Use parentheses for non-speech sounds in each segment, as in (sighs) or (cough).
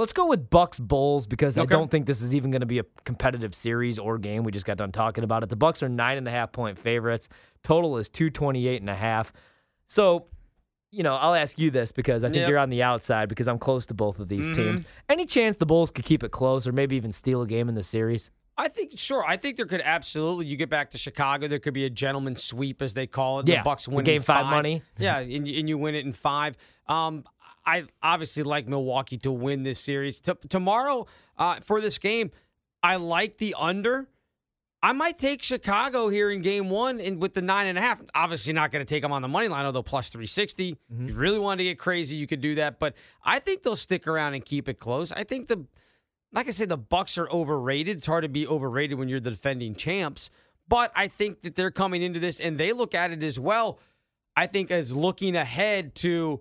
Let's go with Bucks Bulls because I don't think this is even going to be a competitive series or game. We just got done talking about it. The Bucks are nine and a half point favorites. Total is two twenty eight and a half. So, you know, I'll ask you this because I think Yep. you're on the outside because I'm close to both of these Mhm. teams. Any chance the Bulls could keep it close or maybe even steal a game in the series? I think sure. I think there could absolutely. You get back to Chicago, there could be a gentleman's sweep, as they call it. Yeah, the Bucks win game in five money. Yeah, and, you- and you win it in five. Um, I obviously like Milwaukee to win this series. T- tomorrow uh, for this game, I like the under. I might take Chicago here in game one and with the nine and a half. Obviously, not going to take them on the money line, although plus 360. Mm-hmm. If you really wanted to get crazy, you could do that. But I think they'll stick around and keep it close. I think the, like I say, the Bucks are overrated. It's hard to be overrated when you're the defending champs. But I think that they're coming into this and they look at it as well. I think as looking ahead to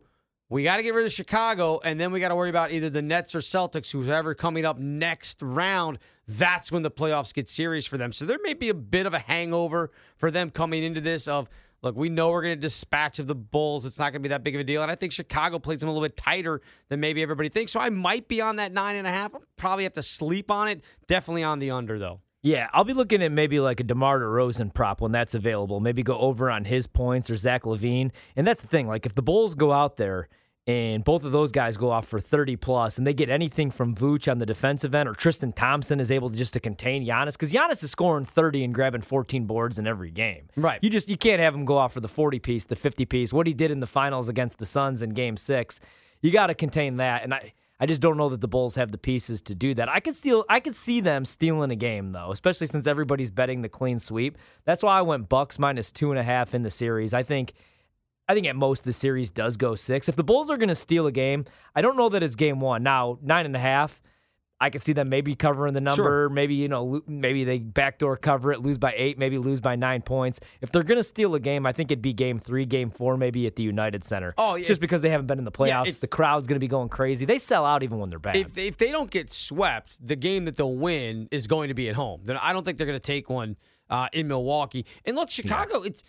we got to get rid of Chicago, and then we got to worry about either the Nets or Celtics, who's ever coming up next round. That's when the playoffs get serious for them. So there may be a bit of a hangover for them coming into this. Of look, we know we're going to dispatch of the Bulls. It's not going to be that big of a deal, and I think Chicago plays them a little bit tighter than maybe everybody thinks. So I might be on that nine and a half. I'll probably have to sleep on it. Definitely on the under though. Yeah, I'll be looking at maybe like a DeMar DeRozan prop when that's available. Maybe go over on his points or Zach LaVine. And that's the thing. Like if the Bulls go out there and both of those guys go off for 30 plus and they get anything from Vooch on the defensive end or Tristan Thompson is able to just to contain Giannis because Giannis is scoring 30 and grabbing 14 boards in every game. Right. You just you can't have him go off for the 40 piece, the 50 piece. What he did in the finals against the Suns in game 6. You got to contain that and I I just don't know that the Bulls have the pieces to do that. I could steal I could see them stealing a game though, especially since everybody's betting the clean sweep. That's why I went Bucks minus two and a half in the series. I think I think at most the series does go six. If the Bulls are going to steal a game, I don't know that it's game one. Now nine and a half, I could see them maybe covering the number. Sure. Maybe you know, maybe they backdoor cover it, lose by eight, maybe lose by nine points. If they're going to steal a game, I think it'd be game three, game four, maybe at the United Center. Oh, yeah. just because they haven't been in the playoffs, Yeah, the crowd's going to be going crazy. They sell out even when they're bad. if they, if they don't get swept, the game that they'll win is going to be at home. Then I don't think they're going to take one uh, in Milwaukee. And look, Chicago, it's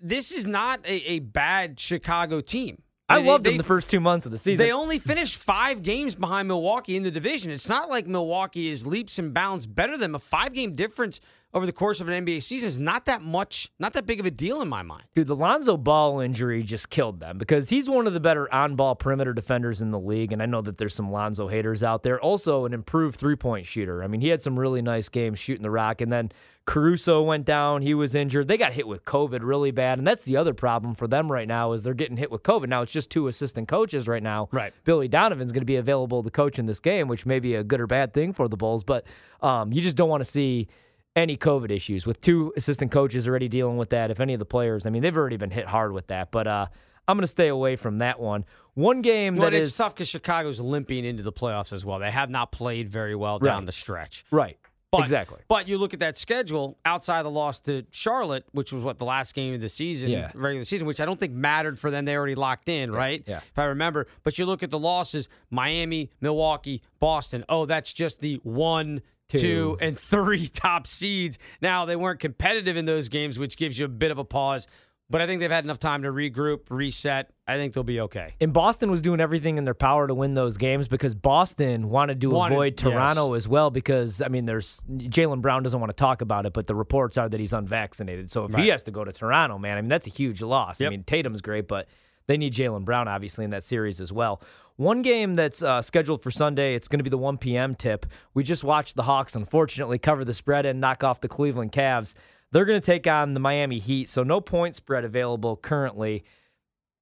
this is not a, a bad Chicago team. I loved they- them the first two months of the season. They only finished five games behind Milwaukee in the division. It's not like Milwaukee is leaps and bounds better than them. a five game difference over the course of an NBA season is not that much, not that big of a deal in my mind. Dude, the Lonzo Ball injury just killed them because he's one of the better on ball perimeter defenders in the league. And I know that there's some Lonzo haters out there. Also, an improved three point shooter. I mean, he had some really nice games shooting the rock. And then Caruso went down. He was injured. They got hit with COVID really bad. And that's the other problem for them right now is they're getting hit with COVID. Now, it's just two assistant coaches right now. Right. Billy Donovan's going to be available to coach in this game, which may be a good or bad thing for the Bulls. But um, you just don't want to see any COVID issues with two assistant coaches already dealing with that. If any of the players, I mean, they've already been hit hard with that. But uh, I'm going to stay away from that one. One game Well, that it's is tough because Chicago's limping into the playoffs as well. They have not played very well down Right. the stretch. right. But, exactly. But you look at that schedule outside the loss to Charlotte, which was what the last game of the season, Yeah. regular season, which I don't think mattered for them. They already locked in, right? yeah. If I remember. But you look at the losses: Miami, Milwaukee, Boston. Oh, that's just the one. Two. Two and three (laughs) top seeds. Now they weren't competitive in those games, which gives you a bit of a pause. But I think they've had enough time to regroup, reset. I think they'll be okay. And Boston was doing everything in their power to win those games because Boston wanted to Wanted- avoid Toronto yes. as well. Because I mean, there's Jaylen Brown doesn't want to talk about it, but the reports are that he's unvaccinated. So if he has to go to Toronto, man, I mean that's a huge loss. I mean Tatum's great, but they need Jaylen Brown obviously in that series as well. One game that's uh, scheduled for Sunday, it's going to be the 1 p.m. tip. We just watched the Hawks, unfortunately, cover the spread and knock off the Cleveland Cavs. They're going to take on the Miami Heat, so no point spread available currently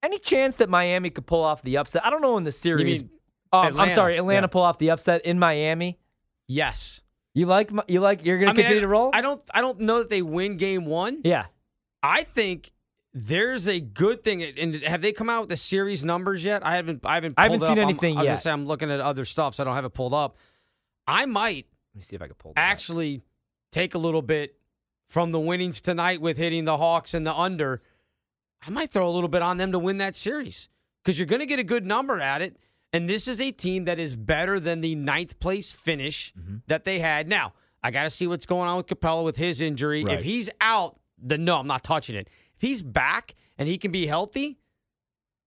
Any chance that Miami could pull off the upset? I don't know in the series. mean Oh, I'm sorry, Atlanta Yeah. pull off the upset in Miami. Yes. You like you like you're I mean, continue I, to roll? I don't. I don't know that they win game one. yeah. I think there's a good thing. And have they come out with the series numbers yet? I haven't. I haven't. I haven't seen up. I'm- anything I was yet. say I'm looking at other stuff, so I don't have it pulled up. I might Let me see if I can pull actually take a little bit from the winnings tonight with hitting the Hawks and the under. I might throw a little bit on them to win that series because you're going to get a good number at it. And this is a team that is better than the ninth place finish Mm-hmm. that they had. Now, I got to see what's going on with Capela with his injury. Right. If he's out, then no, I'm not touching it. If he's back and he can be healthy,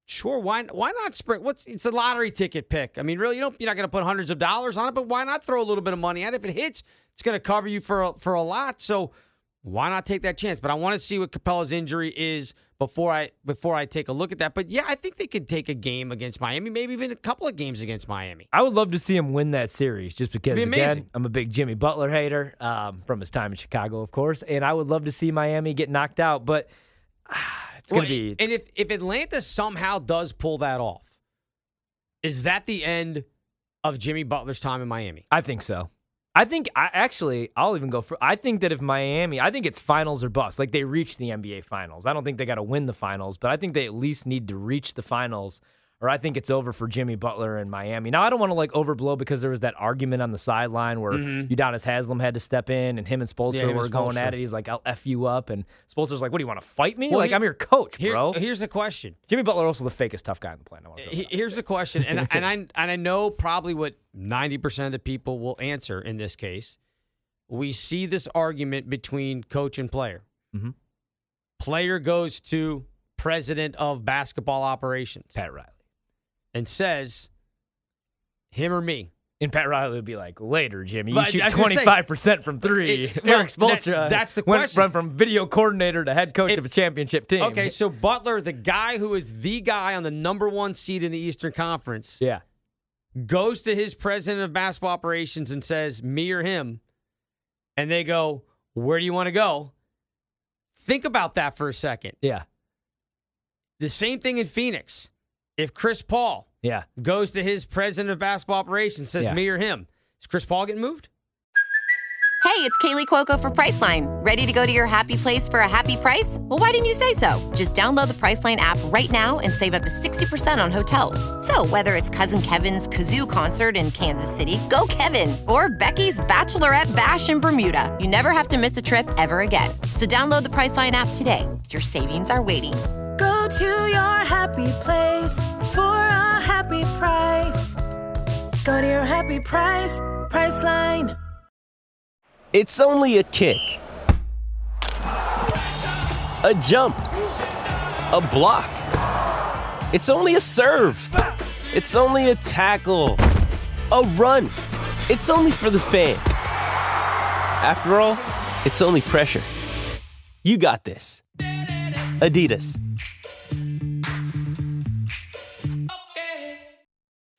sure. Why? Why not spring? What's it's a lottery ticket pick. I mean, really, you don't. You're not going to put hundreds of dollars on it, but why not throw a little bit of money at it? If it hits, it's going to cover you for a, for a lot. So why not take that chance? But I want to see what Capela's injury is before I before I take a look at that. But yeah, I think they could take a game against Miami, maybe even a couple of games against Miami. I would love to see him win that series just because, be again. I'm a big Jimmy Butler hater um, from his time in Chicago, of course, and I would love to see Miami get knocked out, but ah, (sighs) it's going Well, to be. and if if Atlanta somehow does pull that off, is that the end of Jimmy Butler's time in Miami? I think so. I think I actually I'll even go for I think that if Miami I think it's finals or bust. Like they reach the NBA finals. I don't think they got to win the finals, but I think they at least need to reach the finals or I think it's over for Jimmy Butler in Miami. Now I don't want to like overblow because there was that argument on the sideline where Udonis Haslem had to step in and him and Spolster Mm-hmm. Yeah, were going at it. He's like, "I'll f you up," and Spolster's like, "What do you want to fight me? Well, like here- I'm your coach, Here- bro." here's the question. Jimmy Butler also the fakest tough guy on the planet. I He- Here's the question, and and I (laughs) and I know probably what ninety percent of the people will answer in this case. We see this argument between coach and player. Mhm. Player goes to president of basketball operations Pat Riley. And says, "Him or me." And Pat Riley would be like, later, Jimmy, you But shoot was say- 25% from three. It- (laughs) Erik Spoelstra that- uh, that's the question. Went from video coordinator to head coach If- of a championship team. Okay, so Butler, the guy who is the guy on the number one seed in the Eastern Conference, yeah. goes to his president of basketball operations and says, me or him. And they go, where do you want to go? Think about that for a second. Yeah. The same thing in Phoenix. If Chris Paul Yeah. goes to his president of basketball operations, says Yeah. me or him, is Chris Paul getting moved? Hey, it's Kaley Cuoco for Priceline. Ready to go to your happy place for a happy price? Well, why didn't you say so? Just download the Priceline app right now and save up to 60% on hotels. So, whether it's Cousin Kevin's Kazoo concert in Kansas City, go Kevin, or Becky's Bachelorette Bash in Bermuda, you never have to miss a trip ever again. So, download the Priceline app today. Your savings are waiting. To your happy place for a happy price. Go to your happy price, Priceline. It's only a kick, a jump, a block. It's only a serve. It's only a tackle, a run. It's only for the fans. After all, it's only pressure. You got this. Adidas.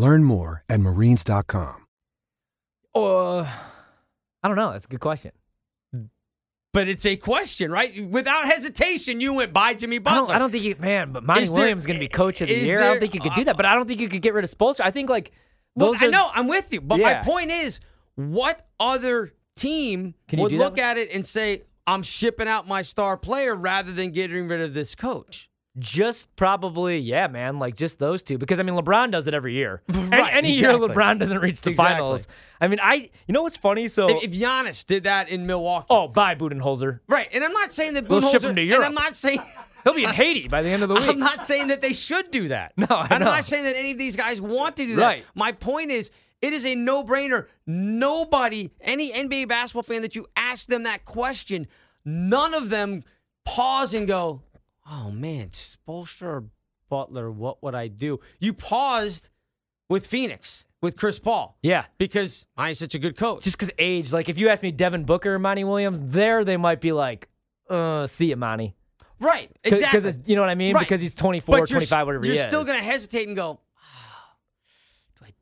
Learn more at marines.com. Or, uh, I don't know. That's a good question. But it's a question, right? Without hesitation, you went by Jimmy I Butler. don't, I don't think you, man, but Monty Is there- Williams is going to be coach of the is year. I don't think you could do that, but I don't think you could get rid of Spoelstra. I think, like, Well, those I know, I'm with you. But my point is, what other team Can you would look at it and say, I'm shipping out my star player rather than getting rid of this coach? Just probably, yeah, man. Like just those two, because I mean, LeBron does it every year. (laughs) Any- Right, any exactly. year LeBron doesn't reach the Exactly. finals. I mean, I. You know what's funny? So, If, if Giannis did that in Milwaukee. oh, bye Budenholzer. Right. And I'm not saying that We'll ship Budenholzer- him to And Europe. I'm not saying. (laughs) He'll be in Haiti by the end of the (laughs) week. I'm not saying that they should do that. No, I I'm know. not saying that any of these guys want to do that. Right. My point is, it is a no-brainer. Nobody, any NBA basketball fan that you ask them that question, none of them pause and go, "Oh man, Spoelstra or Butler, what would I do? You paused with Phoenix with Chris Paul. Yeah. Because Monty's such a good coach. Just because age. Like, if you ask me Devin Booker or Monty Williams, there they might be like, uh, see you, Monty. right. Exactly. Because you know what I mean? Right. Because he's 24, but you're, 25, whatever you're he is. still going to hesitate and go, "Ah,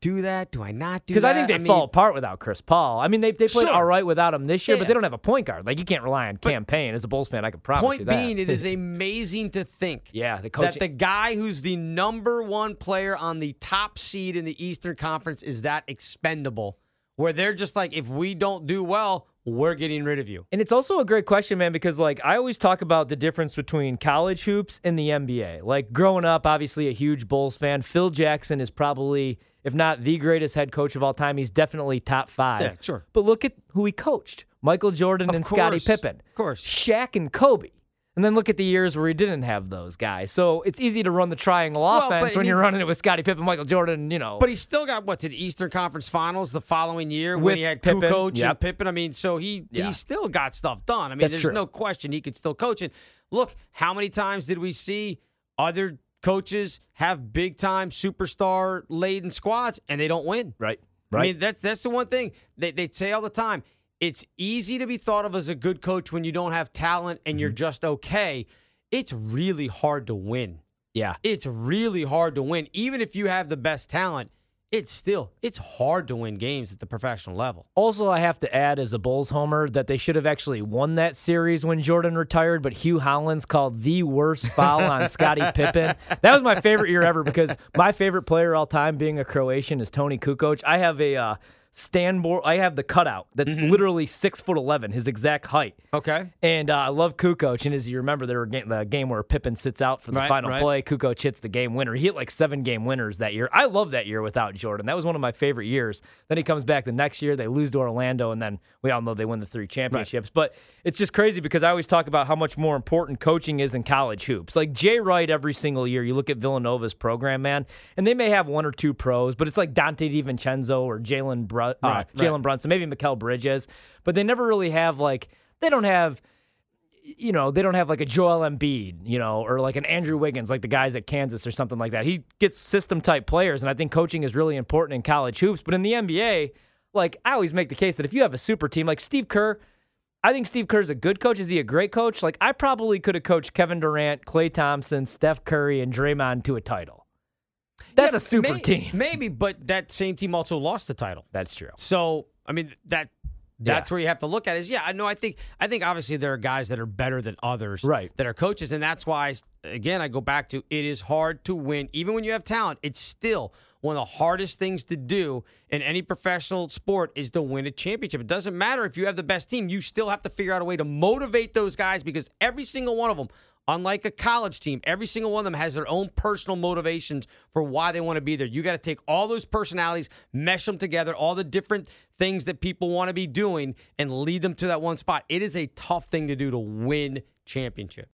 do that? Do I not do that? Because I think they mean, fall apart without Chris Paul. I mean, they, they played Sure. all right without him this year, but they don't have a point guard. Like, you can't rely on Cam Payne. As a Bulls fan, I can promise Point you that. being, it is (laughs) amazing to think Yeah, the that the guy who's the number one player on the top seed in the Eastern Conference is that expendable, where they're just like, if we don't do well, we're getting rid of you. And it's also a great question, man, because like I always talk about the difference between college hoops and the NBA. Like growing up, obviously a huge Bulls fan. Phil Jackson is probably, if not the greatest head coach of all time, he's definitely top five. Yeah, sure. But look at who he coached: Michael Jordan Of and Scottie. Pippen, Of course. Shaq and Kobe. And then look at the years where he didn't have those guys. So it's easy to run the triangle Well, offense when you're running it with Scottie Pippen, Michael Jordan. You know, But he still got what to the Eastern Conference Finals the following year when he had Pippen, Kukoc yep. and Pippen. I mean, so he Yeah. he still got stuff done. I mean, That's there's true. no question he could still coach And Look, how many times did we see other coaches have big time superstar laden squads and they don't win? right, Right. I mean, that's that's the one thing they they say all the time. It's easy to be thought of as a good coach when you don't have talent and Mm-hmm. you're just okay. It's really hard to win. yeah. It's really hard to win. Even if you have the best talent, it's still it's hard to win games at the professional level. Also, I have to add as a Bulls homer that they should have actually won that series when Jordan retired, but Hue Hollins called the worst foul on (laughs) Scottie Pippen. That was my favorite year ever because my favorite player all time, being a Croatian, is Toni Kukoc. I have a uh, stand board. I have the cutout that's literally six foot eleven, his exact height. Okay. And uh, I love Kukoc. And as you remember, there were ga- the game where Pippen sits out for the Right, final right. play. Kukoc hits the game winner. He hit like seven game winners that year. I love that year without Jordan. That was one of my favorite years. Then he comes back the next year. They lose to Orlando, and then we all know they win the three championships. But it's just crazy because I always talk about how much more important coaching is in college hoops. Like Jay Wright, every single year, you look at Villanova's program, man, and they may have one or two pros, but it's like Donte DiVincenzo or Jalen Bru- uh, Right, right. Jalen Brunson, maybe Mikal Bridges, but they never really have like they don't have you know, they don't have like a Joel Embiid, you know, or like an Andrew Wiggins, like the guys at Kansas or something like that. He gets system type players, and I think coaching is really important in college hoops. But in the NBA, like I always make the case that if you have a super team like Steve Kerr, I think Steve Kerr's a good coach. Is he a great coach? Like I probably could have coached Kevin Durant, Klay Thompson, Steph Curry, and Draymond to a title. That's Yeah, a super may- team. Maybe, but that same team also lost the title. That's true. So I mean that that's where you have to look at it is yeah, I know I think I think obviously there are guys that are better than others Right. that are coaches and that's why again I go back to it is hard to win even when you have talent it's still one of the hardest things to do in any professional sport is to win a championship. It doesn't matter if you have the best team, you still have to figure out a way to motivate those guys because every single one of them Unlike a college team, every single one of them has their own personal motivations for why they want to be there. You got to take all those personalities, mesh them together, all the different things that people want to be doing, and lead them to that one spot. It is a tough thing to do to win championships.